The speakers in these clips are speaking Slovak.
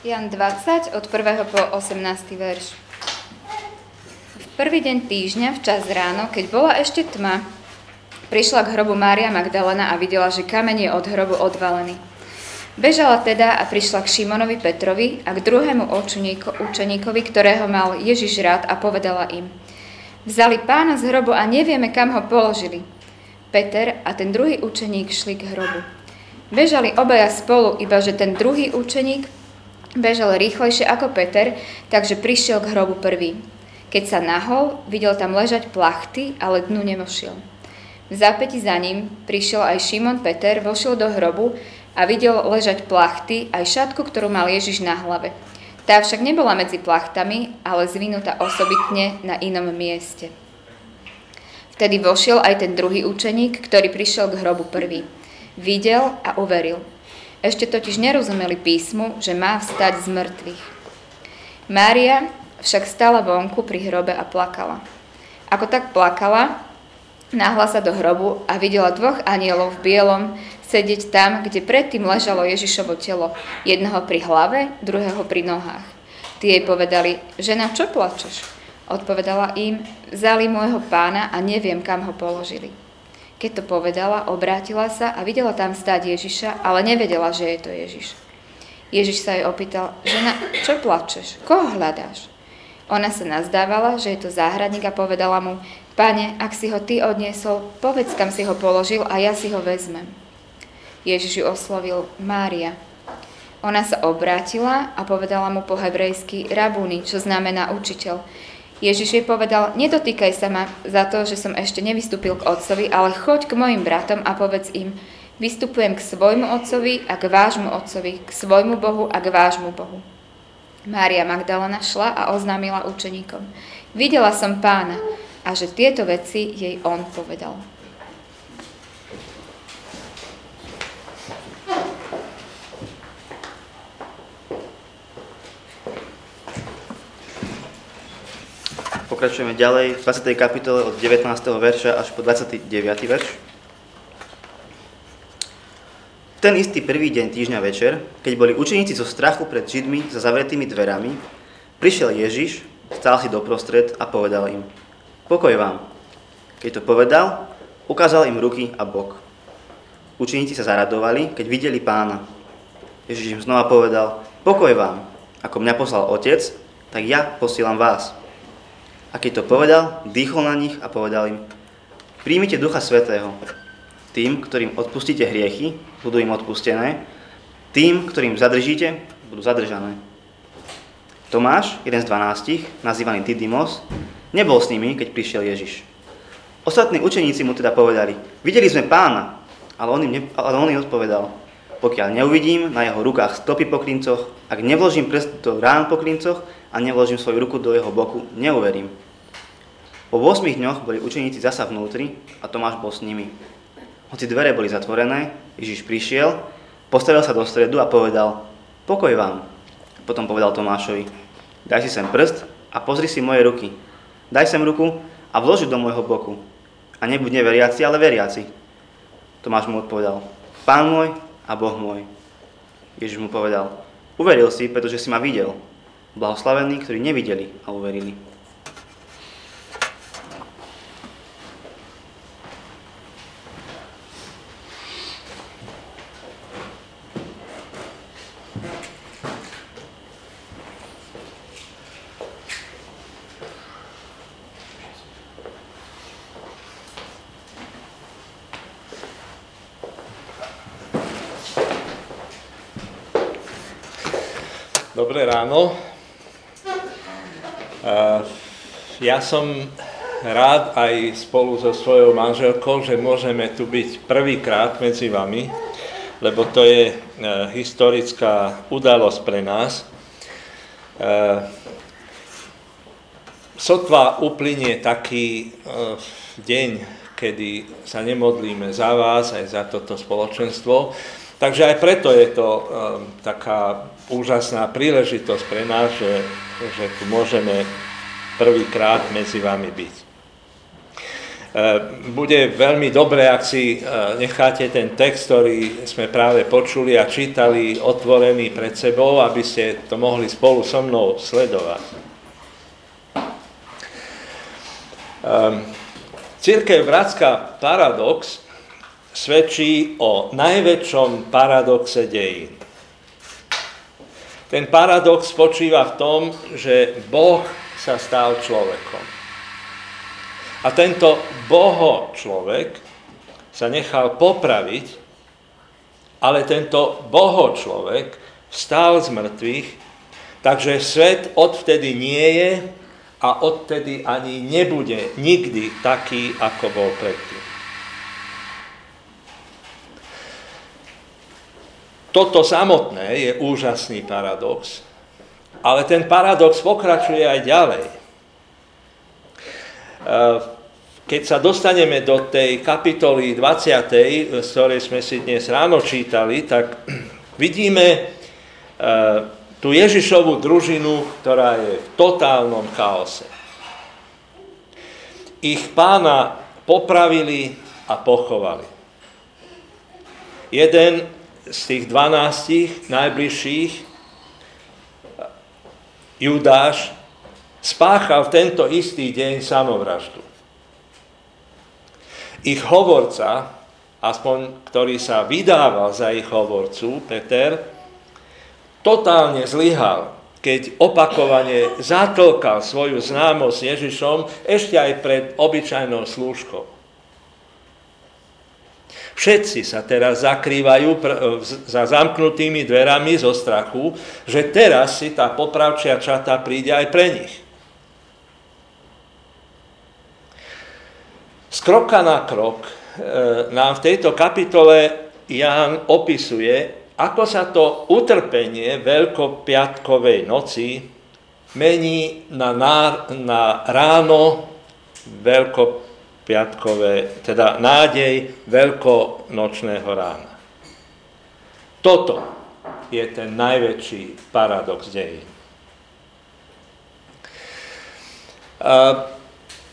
Jan 20 od 1. po 18. verš. V prvý deň týždňa, v čas ráno, keď bola ešte tma, prišla k hrobu Mária Magdalena a videla, že kameň je od hrobu odvalený. Bežala teda a prišla k Šimonovi Petrovi a k druhému učeníkovi, ktorého mal Ježiš rád a povedala im. Vzali pána z hrobu a nevieme, kam ho položili. Peter a ten druhý učeník šli k hrobu. Bežali obaja spolu, iba že ten druhý učeník Bežal rýchlejšie ako Peter, takže prišiel k hrobu prvý. Keď sa nahol, videl tam ležať plachty, ale dnu nemošiel. V zápäti za ním prišiel aj Šimon Peter, vošiel do hrobu a videl ležať plachty aj šatku, ktorú mal Ježiš na hlave. Tá však nebola medzi plachtami, ale zvinutá osobitne na inom mieste. Vtedy vošiel aj ten druhý učeník, ktorý prišiel k hrobu prvý. Videl a uveril. Ešte totiž nerozumeli písmu, že má vstať z mŕtvych. Mária však stala vonku pri hrobe a plakala. Ako tak plakala, náhla sa do hrobu a videla dvoch anielov v bielom sedieť tam, kde predtým ležalo Ježišovo telo, jedného pri hlave, druhého pri nohách. Tí jej povedali, žena, čo plačeš? Odpovedala im, vzali môjho pána a neviem, kam ho položili. Keď to povedala, obrátila sa a videla tam stáť Ježiša, ale nevedela, že je to Ježiš. Ježiš sa jej opýtal, žena, čo plačeš? Koho hľadáš? Ona sa nazdávala, že je to záhradník a povedala mu, pane, ak si ho ty odniesol, povedz, kam si ho položil a ja si ho vezmem. Ježiš ju oslovil Mária. Ona sa obrátila a povedala mu po hebrejsky rabúny, čo znamená učiteľ. Ježiš jej povedal, nedotýkaj sa ma za to, že som ešte nevystúpil k otcovi, ale choď k mojim bratom a povedz im, vystupujem k svojmu otcovi a k vášmu otcovi, k svojmu Bohu a k vášmu Bohu. Mária Magdalena šla a oznámila učeníkom. Videla som pána a že tieto veci jej on povedal. Pokračujeme ďalej v 20. kapitole od 19. verša až po 29. verš. Ten istý prvý deň týždňa večer, keď boli učeníci zo strachu pred Židmi za zavretými dverami, prišiel Ježiš, stál si doprostred a povedal im, pokoj vám. Keď to povedal, ukázal im ruky a bok. Učeníci sa zaradovali, keď videli pána. Ježiš im znova povedal, pokoj vám. Ako mňa poslal otec, tak ja posielam vás. A keď to povedal, dýchol na nich a povedal im, príjmite Ducha Svetého. Tým, ktorým odpustíte hriechy, budú im odpustené. Tým, ktorým zadržíte, budú zadržané. Tomáš, jeden z dvanástich, nazývaný Didymos, nebol s nimi, keď prišiel Ježiš. Ostatní učeníci mu teda povedali, videli sme pána, ale on im, ne, ale on im odpovedal, pokiaľ neuvidím na jeho rukách stopy po klincoch, ak nevložím prst do rán po klincoch a nevložím svoju ruku do jeho boku, neuverím. Po 8 dňoch boli učeníci zasa vnútri a Tomáš bol s nimi. Hoci dvere boli zatvorené, Ježiš prišiel, postavil sa do stredu a povedal, pokoj vám. Potom povedal Tomášovi, daj si sem prst a pozri si moje ruky. Daj sem ruku a vloži do môjho boku. A nebuď neveriaci, ale veriaci. Tomáš mu odpovedal, pán môj a Boh môj. Ježiš mu povedal, uveril si, pretože si ma videl. Blahoslavení, ktorí nevideli a uverili. Dobré ráno. Ja som rád aj spolu so svojou manželkou, že môžeme tu byť prvýkrát medzi vami, lebo to je e, historická udalosť pre nás. E, sotva uplynie taký e, deň, kedy sa nemodlíme za vás, aj za toto spoločenstvo, Takže aj preto je to um, taká úžasná príležitosť pre nás, že, že tu môžeme prvýkrát medzi vami byť. bude veľmi dobré, ak si necháte ten text, ktorý sme práve počuli a čítali, otvorený pred sebou, aby ste to mohli spolu so mnou sledovať. Církev Vratská paradox svedčí o najväčšom paradoxe dejín. Ten paradox spočíva v tom, že Boh sa stal človekom. A tento boho človek sa nechal popraviť, ale tento boho človek vstal z mŕtvych, takže svet odvtedy nie je a odtedy ani nebude nikdy taký, ako bol predtým. Toto samotné je úžasný paradox, ale ten paradox pokračuje aj ďalej. E, keď sa dostaneme do tej kapitoly 20., z ktorej sme si dnes ráno čítali, tak vidíme e, tú Ježišovú družinu, ktorá je v totálnom chaose. Ich pána popravili a pochovali. Jeden z tých dvanástich najbližších, Judáš, spáchal tento istý deň samovraždu. Ich hovorca, aspoň ktorý sa vydával za ich hovorcu, Peter, totálne zlyhal, keď opakovane zatlkal svoju známosť Ježišom ešte aj pred obyčajnou slúžkou. Všetci sa teraz zakrývajú za zamknutými dverami zo strachu, že teraz si tá popravčia čata príde aj pre nich. Z kroka na krok e, nám v tejto kapitole Ján opisuje, ako sa to utrpenie veľkopiatkovej noci mení na, na ráno veľkopiatkovej piatkové, teda nádej veľkonočného rána. Toto je ten najväčší paradox dejín.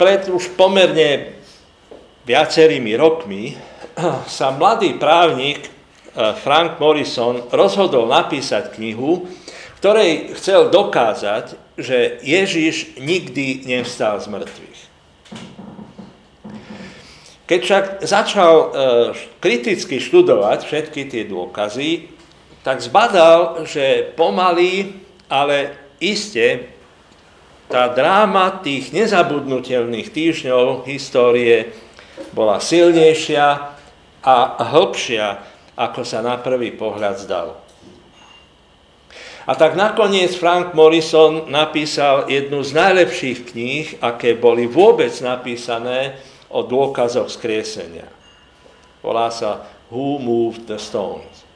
Pred už pomerne viacerými rokmi sa mladý právnik Frank Morrison rozhodol napísať knihu, ktorej chcel dokázať, že Ježiš nikdy nevstal z mŕtvych. Keď však začal e, kriticky študovať všetky tie dôkazy, tak zbadal, že pomaly, ale iste tá dráma tých nezabudnutelných týždňov histórie bola silnejšia a hĺbšia, ako sa na prvý pohľad zdalo. A tak nakoniec Frank Morrison napísal jednu z najlepších kníh, aké boli vôbec napísané o dôkazoch skriesenia. Volá sa Who Moved the Stones.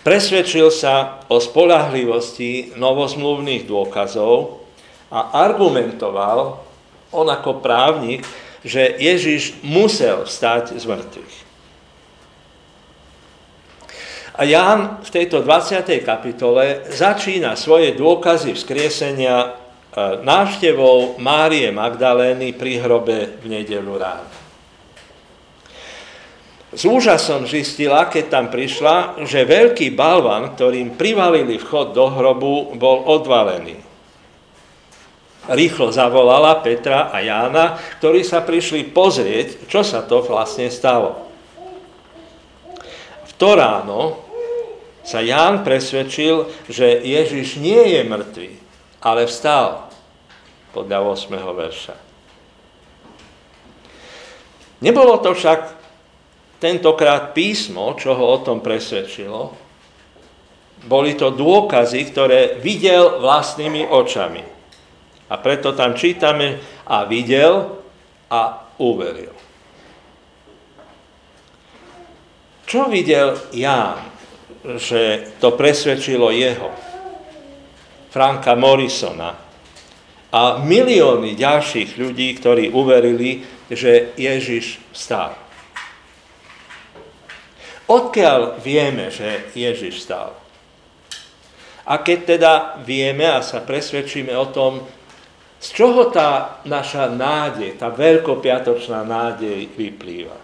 Presvedčil sa o spolahlivosti novozmluvných dôkazov a argumentoval, on ako právnik, že Ježiš musel stať z mŕtvych. A Ján v tejto 20. kapitole začína svoje dôkazy vzkriesenia návštevou Márie Magdalény pri hrobe v nedelu ráno. S úžasom zistila, keď tam prišla, že veľký balvan, ktorým privalili vchod do hrobu, bol odvalený. Rýchlo zavolala Petra a Jána, ktorí sa prišli pozrieť, čo sa to vlastne stalo. V to ráno sa Ján presvedčil, že Ježiš nie je mŕtvý, ale vstal podľa 8. verša. Nebolo to však tentokrát písmo, čo ho o tom presvedčilo. Boli to dôkazy, ktoré videl vlastnými očami. A preto tam čítame a videl a uveril. Čo videl Ján, že to presvedčilo jeho? Franka Morrisona a milióny ďalších ľudí, ktorí uverili, že Ježiš vstal. Odkiaľ vieme, že Ježiš vstal? A keď teda vieme a sa presvedčíme o tom, Z čoho tá naša nádej, tá veľkopiatočná nádej vyplýva?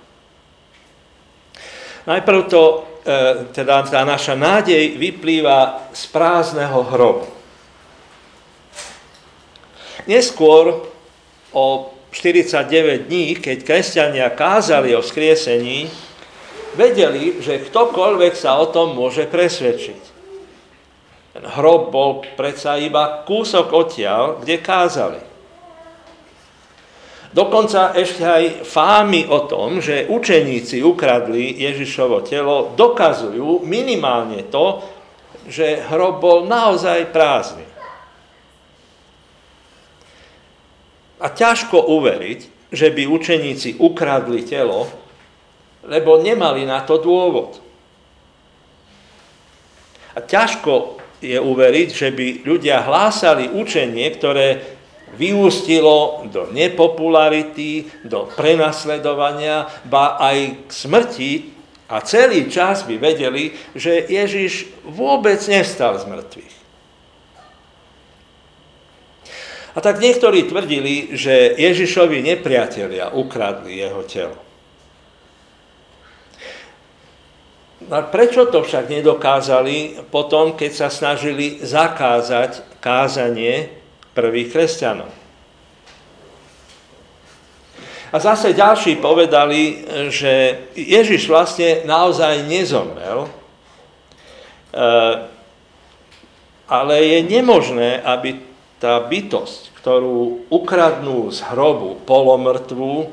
Najprv to, e, teda tá naša nádej vyplýva z prázdneho hrobu. Neskôr o 49 dní, keď kresťania kázali o skriesení, vedeli, že ktokoľvek sa o tom môže presvedčiť. Ten hrob bol predsa iba kúsok odtiaľ, kde kázali. Dokonca ešte aj fámy o tom, že učeníci ukradli Ježišovo telo, dokazujú minimálne to, že hrob bol naozaj prázdny. A ťažko uveriť, že by učeníci ukradli telo, lebo nemali na to dôvod. A ťažko je uveriť, že by ľudia hlásali učenie, ktoré vyústilo do nepopularity, do prenasledovania, ba aj k smrti a celý čas by vedeli, že Ježiš vôbec nestal z mŕtvych. A tak niektorí tvrdili, že Ježišovi nepriatelia ukradli jeho telo. A prečo to však nedokázali potom, keď sa snažili zakázať kázanie prvých kresťanov? A zase ďalší povedali, že Ježiš vlastne naozaj nezomrel, eh, ale je nemožné, aby tá bytosť, ktorú ukradnú z hrobu polomrtvú,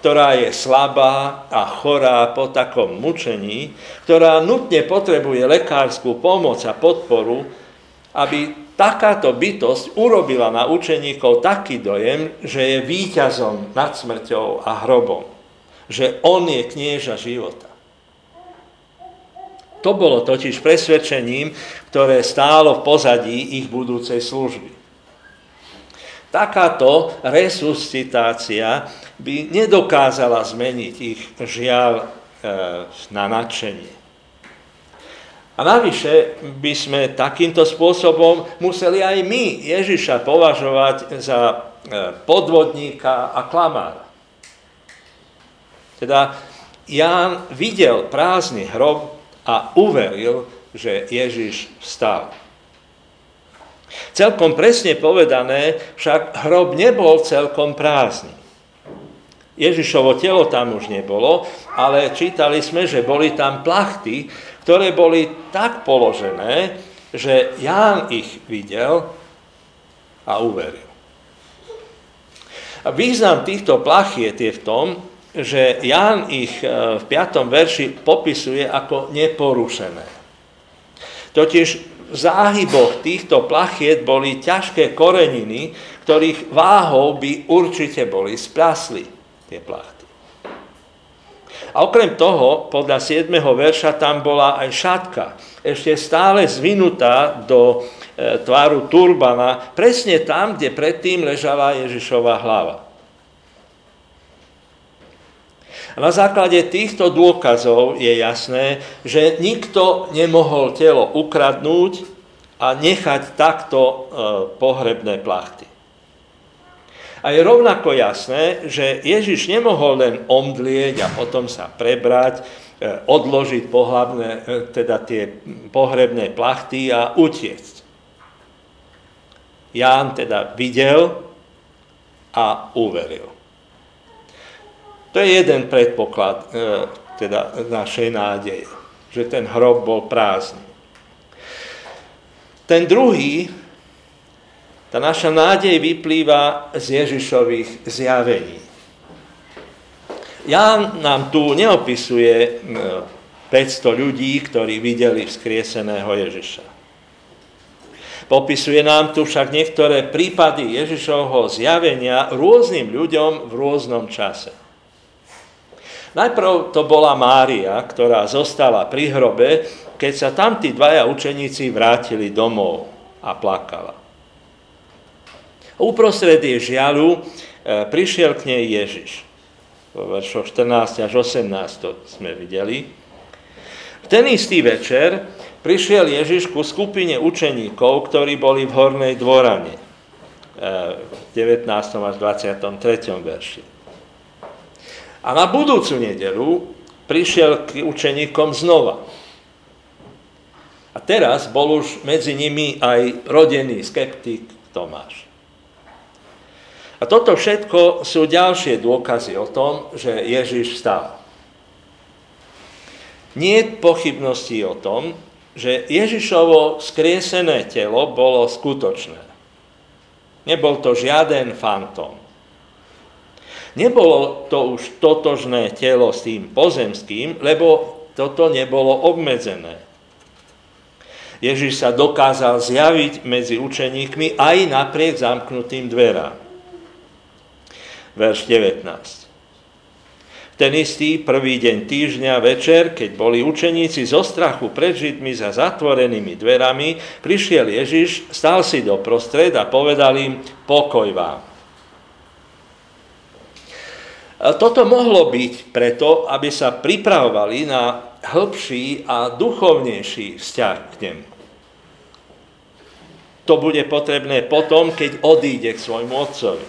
ktorá je slabá a chorá po takom mučení, ktorá nutne potrebuje lekárskú pomoc a podporu, aby takáto bytosť urobila na učeníkov taký dojem, že je víťazom nad smrťou a hrobom. Že on je knieža života. To bolo totiž presvedčením, ktoré stálo v pozadí ich budúcej služby. Takáto resuscitácia by nedokázala zmeniť ich žiaľ e, na nadšenie. A navyše by sme takýmto spôsobom museli aj my Ježiša považovať za e, podvodníka a klamára. Teda Ján videl prázdny hrob a uveril, že Ježiš vstal. Celkom presne povedané, však hrob nebol celkom prázdny. Ježišovo telo tam už nebolo, ale čítali sme, že boli tam plachty, ktoré boli tak položené, že Ján ich videl a uveril. A význam týchto plachiet je v tom, že Ján ich e, v 5. verši popisuje ako neporušené. Totiž v záhyboch týchto plachiet boli ťažké koreniny, ktorých váhou by určite boli splasli tie plachty. A okrem toho, podľa 7. verša, tam bola aj šatka, ešte stále zvinutá do e, tváru turbana, presne tam, kde predtým ležala Ježišova hlava. A na základe týchto dôkazov je jasné, že nikto nemohol telo ukradnúť a nechať takto e, pohrebné plachty. A je rovnako jasné, že Ježiš nemohol len omdlieť a potom sa prebrať, e, odložiť pohlavné, e, teda tie pohrebné plachty a utiecť. Ján teda videl a uveril. To je jeden predpoklad e, teda našej nádeje, že ten hrob bol prázdny. Ten druhý, tá naša nádej vyplýva z Ježišových zjavení. Ján nám tu neopisuje 500 e, ľudí, ktorí videli vzkrieseného Ježiša. Popisuje nám tu však niektoré prípady Ježišovho zjavenia rôznym ľuďom v rôznom čase. Najprv to bola Mária, ktorá zostala pri hrobe, keď sa tam tí dvaja učeníci vrátili domov a plakala. Uprostred jej žialu e, prišiel k nej Ježiš. Vo veršoch 14 až 18 to sme videli. V ten istý večer prišiel Ježiš ku skupine učeníkov, ktorí boli v hornej dvorane. v 19. až 23. verši. A na budúcu nedelu prišiel k učeníkom znova. A teraz bol už medzi nimi aj rodený skeptik Tomáš. A toto všetko sú ďalšie dôkazy o tom, že Ježiš vstal. Nie je pochybností o tom, že Ježišovo skriesené telo bolo skutočné. Nebol to žiaden fantom. Nebolo to už totožné telo s tým pozemským, lebo toto nebolo obmedzené. Ježiš sa dokázal zjaviť medzi učeníkmi aj napriek zamknutým dverám. Verš 19 ten istý prvý deň týždňa večer, keď boli učeníci zo strachu pred Židmi za zatvorenými dverami, prišiel Ježiš, stal si do prostred a povedal im, pokoj vám. Toto mohlo byť preto, aby sa pripravovali na hĺbší a duchovnejší vzťah k nemu. To bude potrebné potom, keď odíde k svojmu otcovi.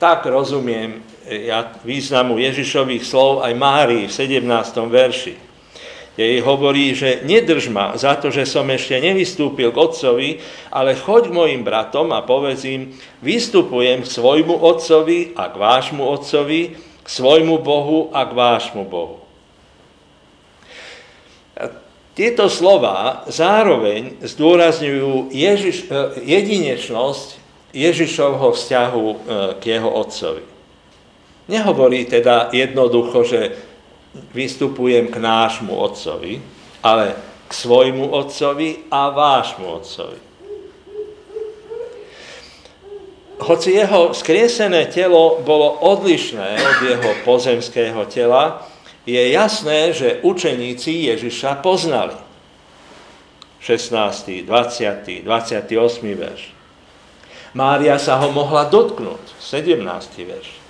Tak rozumiem ja významu Ježišových slov aj Márii v 17. verši. Jej hovorí, že nedrž ma za to, že som ešte nevystúpil k otcovi, ale choď k mojim bratom a povedz im, vystupujem k svojmu otcovi a k vášmu otcovi, k svojmu Bohu a k vášmu Bohu. Tieto slova zároveň zdôrazňujú Ježiš, e, jedinečnosť Ježišovho vzťahu e, k jeho otcovi. Nehovorí teda jednoducho, že vystupujem k nášmu otcovi, ale k svojmu otcovi a vášmu otcovi. Hoci jeho skriesené telo bolo odlišné od jeho pozemského tela, je jasné, že učeníci Ježiša poznali. 16., 20., 28. verš. Mária sa ho mohla dotknúť. 17. verš.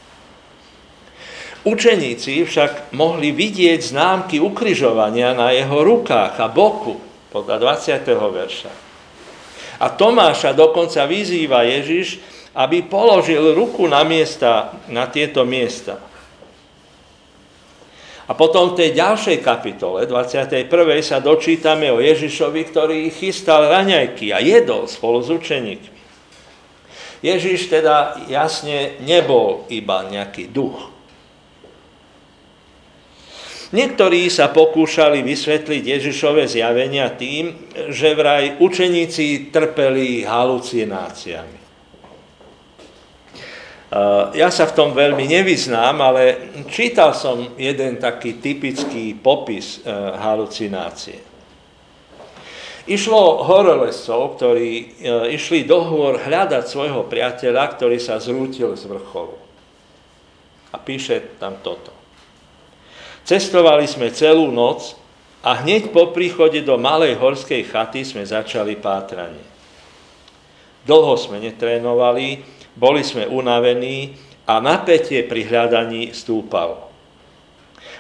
Učeníci však mohli vidieť známky ukryžovania na jeho rukách a boku, podľa 20. verša. A Tomáša dokonca vyzýva Ježiš, aby položil ruku na, miesta, na tieto miesta. A potom v tej ďalšej kapitole, 21. sa dočítame o Ježišovi, ktorý chystal raňajky a jedol spolu s učeníkmi. Ježiš teda jasne nebol iba nejaký duch. Niektorí sa pokúšali vysvetliť Ježišové zjavenia tým, že vraj učeníci trpeli halucináciami. Ja sa v tom veľmi nevyznám, ale čítal som jeden taký typický popis e, halucinácie. Išlo horolescov, ktorí e, išli do hôr hľadať svojho priateľa, ktorý sa zrútil z vrcholu. A píše tam toto. Cestovali sme celú noc a hneď po príchode do malej horskej chaty sme začali pátranie. Dlho sme netrénovali, boli sme unavení a napätie pri hľadaní stúpalo.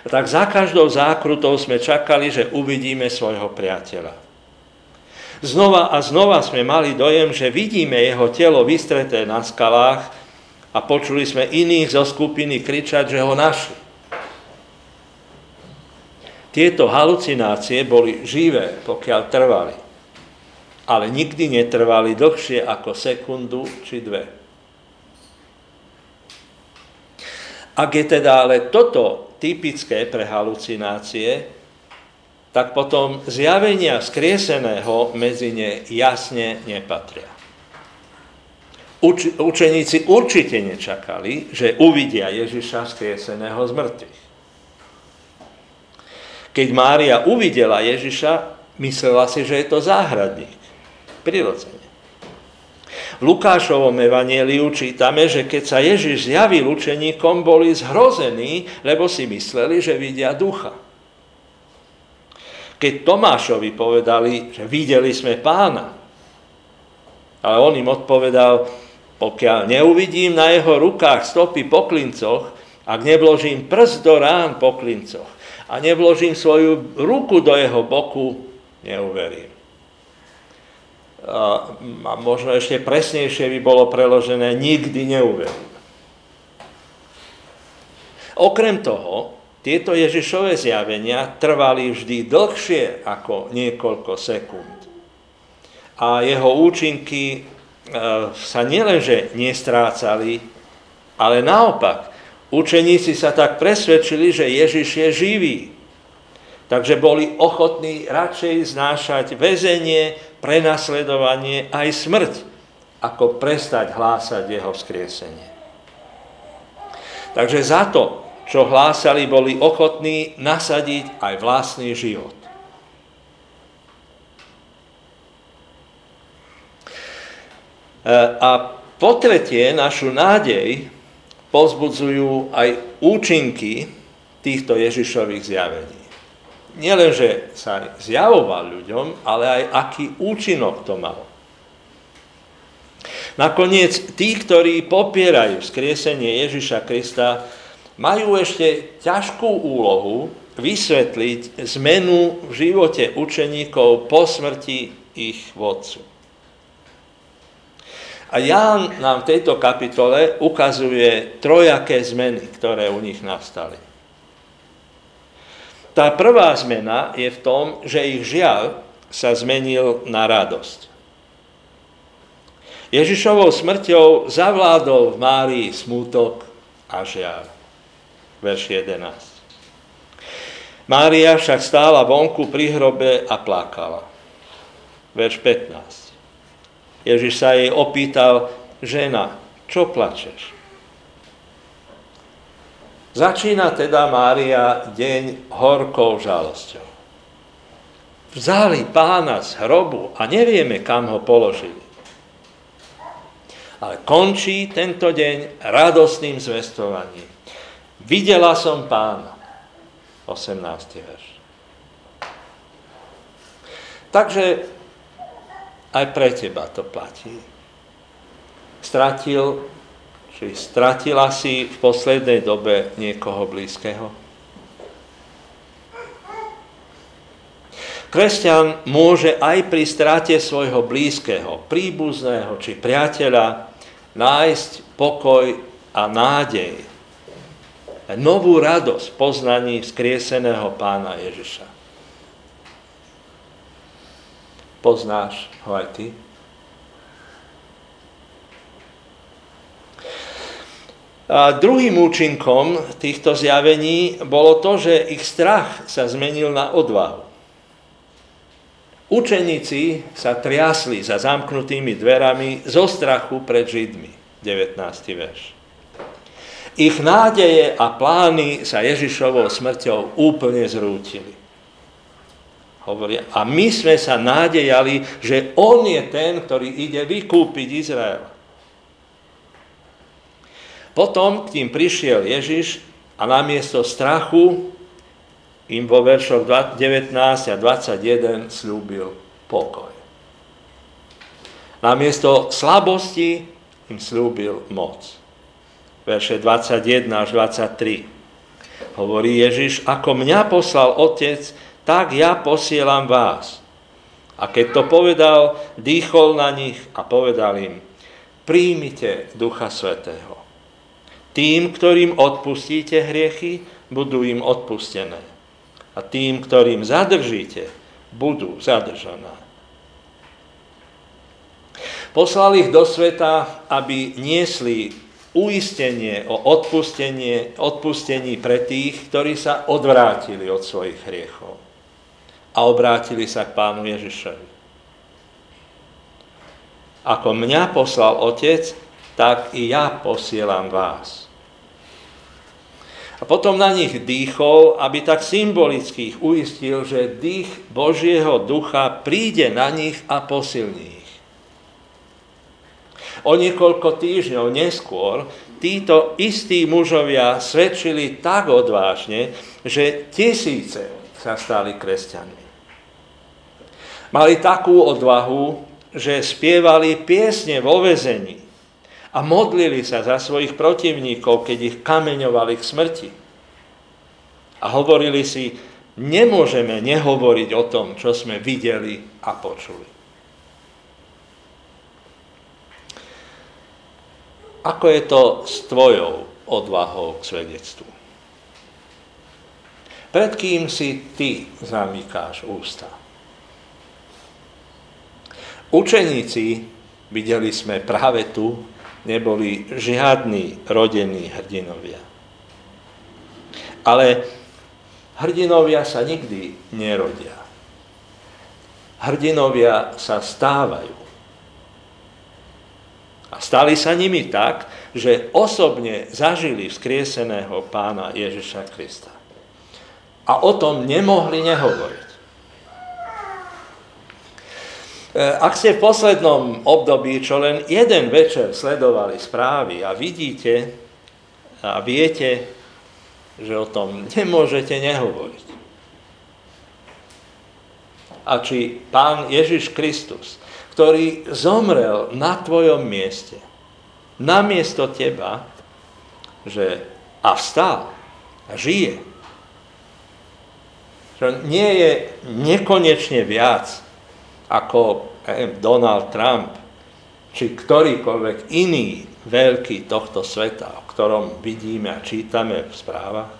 A tak za každou zákrutou sme čakali, že uvidíme svojho priateľa. Znova a znova sme mali dojem, že vidíme jeho telo vystreté na skalách a počuli sme iných zo skupiny kričať, že ho našli. Tieto halucinácie boli živé, pokiaľ trvali. Ale nikdy netrvali dlhšie ako sekundu či dve. Ak je teda ale toto typické pre halucinácie, tak potom zjavenia skrieseného medzi ne jasne nepatria. Uč- učeníci určite nečakali, že uvidia Ježiša skrieseného z mŕtvych. Keď Mária uvidela Ježiša, myslela si, že je to záhradník. Prirodzene. V Lukášovom evanieliu čítame, že keď sa Ježiš zjavil učeníkom, boli zhrození, lebo si mysleli, že vidia ducha. Keď Tomášovi povedali, že videli sme pána, ale on im odpovedal, pokiaľ neuvidím na jeho rukách stopy po klincoch, ak nevložím prst do rán po klincoch a nevložím svoju ruku do jeho boku, neuverím. a možno ešte presnejšie by bolo preložené, nikdy neuveríme. Okrem toho, tieto Ježišové zjavenia trvali vždy dlhšie ako niekoľko sekúnd. A jeho účinky e, sa nielenže nestrácali, ale naopak, učeníci sa tak presvedčili, že Ježiš je živý. Takže boli ochotní radšej znášať väzenie, prenasledovanie aj smrť, ako prestať hlásať jeho vzkriesenie. Takže za to, čo hlásali, boli ochotní nasadiť aj vlastný život. E, a po tretie, našu nádej pozbudzujú aj účinky týchto Ježišových zjavení nielenže sa zjavoval ľuďom, ale aj aký účinok to malo. Nakoniec tí, ktorí popierajú skriesenie Ježiša Krista, majú ešte ťažkú úlohu vysvetliť zmenu v živote učeníkov po smrti ich vodcu. A Ján nám v tejto kapitole ukazuje trojaké zmeny, ktoré u nich nastali. Tá prvá zmena je v tom, že ich žiaľ sa zmenil na radosť. Ježišovou smrťou zavládol v Márii smútok a žiaľ. Verš 11. Mária však stála vonku pri hrobe a plakala. Verš 15. Ježiš sa jej opýtal, žena, čo plačeš? Začína teda Mária deň horkou žalosťou. Vzali pána z hrobu a nevieme, kam ho položili. Ale končí tento deň radostným zvestovaním. Videla som pána. 18. verš. Takže aj pre teba to platí. Stratil Či stratila si v poslednej dobe niekoho blízkeho? Kresťan môže aj pri strate svojho blízkeho, príbuzného či priateľa nájsť pokoj a nádej. Novú radosť poznaní vzkrieseného pána Ježiša. Poznáš ho aj ty? A druhým účinkom týchto zjavení bolo to, že ich strach sa zmenil na odvahu. Učeníci sa triasli za zamknutými dverami zo strachu pred Židmi. 19. verš. Ich nádeje a plány sa Ježišovou smrťou úplne zrútili. Hovoria, a my sme sa nádejali, že on je ten, ktorý ide vykúpiť Izrael. Potom k tým prišiel Ježiš a namiesto strachu im vo veršoch 19 a 21 slúbil pokoj. Namiesto slabosti im slúbil moc. Verše 21 až 23. Hovorí Ježiš, ako mňa poslal Otec, tak ja posielam vás. A keď to povedal, dýchol na nich a povedal im, príjmite Ducha Svetého. Tým, ktorým odpustíte hriechy, budú im odpustené. A tým, ktorým zadržíte, budú zadržané. Poslal ich do sveta, aby niesli uistenie o odpustenie, odpustení pre tých, ktorí sa odvrátili od svojich hriechov a obrátili sa k pánu Ježišovi. Ako mňa poslal Otec, tak i ja posielam vás. A potom na nich dýchol, aby tak symbolicky ich uistil, že dých Božieho ducha príde na nich a posilní ich. O niekoľko týždňov neskôr títo istí mužovia svedčili tak odvážne, že tisíce sa stali kresťanmi. Mali takú odvahu, že spievali piesne vo vezení a modlili sa za svojich protivníkov, keď ich kameňovali k smrti. A hovorili si, nemôžeme nehovoriť o tom, čo sme videli a počuli. Ako je to s tvojou odvahou k svedectvu? Pred kým si ty zamykáš ústa? Učeníci, videli sme práve tu, neboli žiadni rodení hrdinovia. Ale hrdinovia sa nikdy nerodia. Hrdinovia sa stávajú. A stali sa nimi tak, že osobne zažili vzkrieseného pána Ježiša Krista. A o tom nemohli nehovoriť. E, ak ste v poslednom období čo len jeden večer sledovali správy a vidíte a viete, že o tom nemôžete nehovoriť. A či Pán Ježiš Kristus ktorý zomrel na tvojom mieste, namiesto teba, že a vstal a žije. Že nie je nekonečne viac ako Donald Trump či ktorýkoľvek iný veľký tohto sveta, o ktorom vidíme a čítame v správach.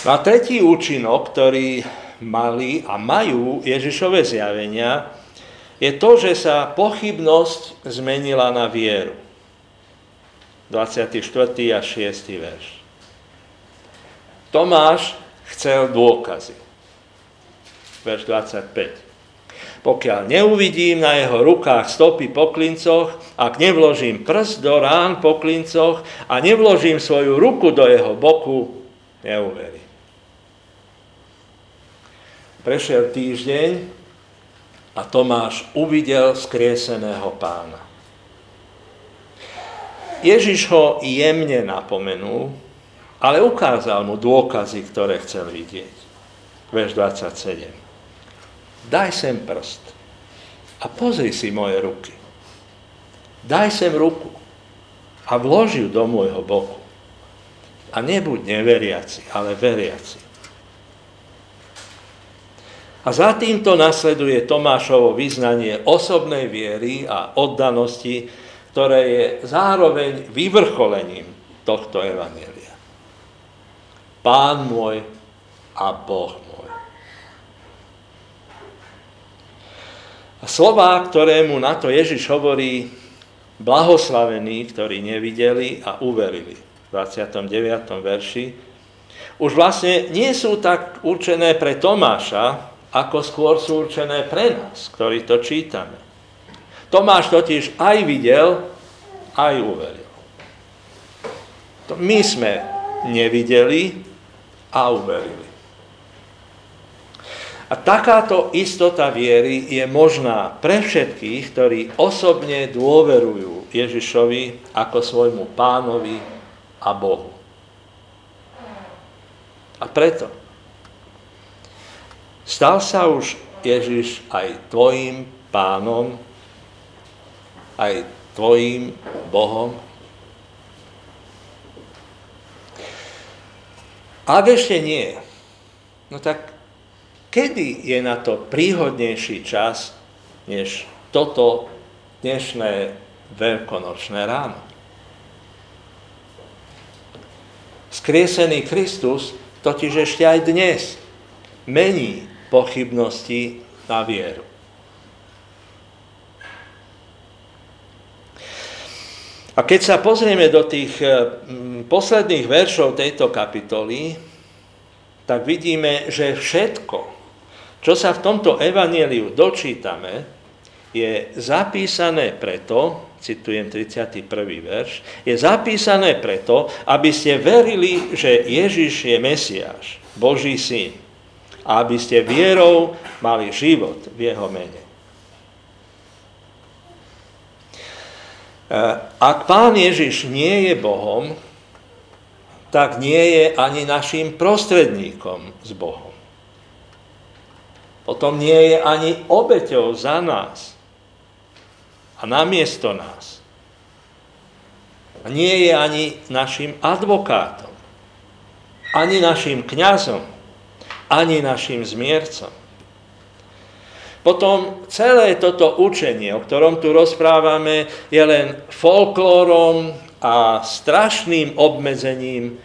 A tretí účinok, ktorý mali a majú Ježišové zjavenia, je to, že sa pochybnosť zmenila na vieru. 24. a 6. verš. Tomáš chcel dôkazy. Verš 25. Pokiaľ neuvidím na jeho rukách stopy po klincoch, ak nevložím prst do rán po klincoch a nevložím svoju ruku do jeho boku, neuverím. Prešiel týždeň a Tomáš uvidel skrieseného pána. Ježiš ho jemne napomenul, ale ukázal mu dôkazy, ktoré chcel vidieť. Verš 27. Daj sem prst a pozri si moje ruky. Daj sem ruku a vloži ju do môjho boku. A nebuď neveriaci, ale veriaci. A za týmto nasleduje Tomášovo vyznanie osobnej viery a oddanosti, ktoré je zároveň vyvrcholením tohto evanielia. Pán môj a Boh môj. A slová, ktorému na to Ježiš hovorí, blahoslavení, ktorí nevideli a uverili. V 29. verši. Už vlastne nie sú tak určené pre Tomáša, ako skôr sú určené pre nás, ktorí to čítame. Tomáš totiž aj videl, aj uveril. My sme nevideli a uverili. A takáto istota viery je možná pre všetkých, ktorí osobne dôverujú Ježišovi ako svojmu pánovi a Bohu. A preto Stal sa už Ježiš aj tvojim pánom, aj tvojim Bohom? Ak ešte nie, no tak kedy je na to príhodnejší čas, než toto dnešné veľkonočné ráno? Skriesený Kristus totiž ešte aj dnes mení pochybnosti na vieru. A keď sa pozrieme do tých eh, posledných veršov tejto kapitoly, tak vidíme, že všetko, čo sa v tomto evaníliu dočítame, je zapísané preto, citujem 31. verš, je zapísané preto, aby ste verili, že Ježiš je Mesiáš, Boží syn a aby ste vierou mali život v jeho mene. E, ak Pán Ježiš nie je Bohom, tak nie je ani našim prostredníkom s Bohom. Potom nie je ani obeťou za nás a namiesto nás. A nie je ani našim advokátom, ani našim kňazom, ani našim zmiercom. potom celé toto učenie, o ktorom tu rozprávame, je len folklórom a strašným obmedzením,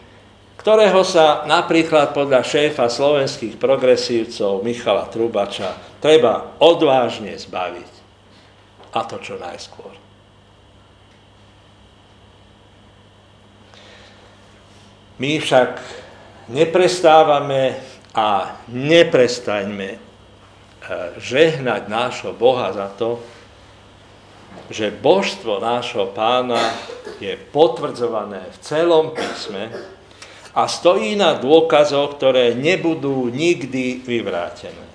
ktorého sa napríklad podľa šéfa slovenských progresívcov Michala Trubača treba odvážne zbaviť. A to čo najskôr. My však neprestávame a neprestaňme e, žehnať nášho Boha za to, že božstvo nášho pána je potvrdzované v celom písme a stojí na dôkazoch, ktoré nebudú nikdy vyvrátené.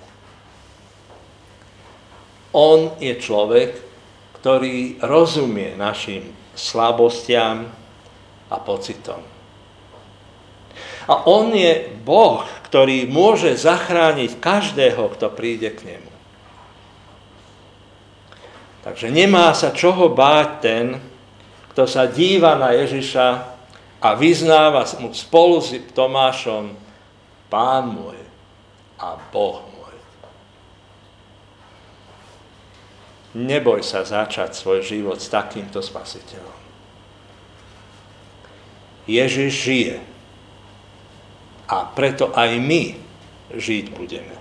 On je človek, ktorý rozumie našim slabostiam a pocitom. A on je Boh, ktorý môže zachrániť každého, kto príde k nemu. Takže nemá sa čoho báť ten, kto sa díva na Ježiša a vyznáva mu spolu s Tomášom Pán môj a Boh môj. Neboj sa začať svoj život s takýmto spasiteľom. Ježiš žije a preto aj my žiť budeme.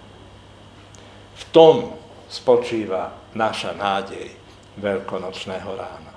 V tom spočíva naša nádej veľkonočného rána.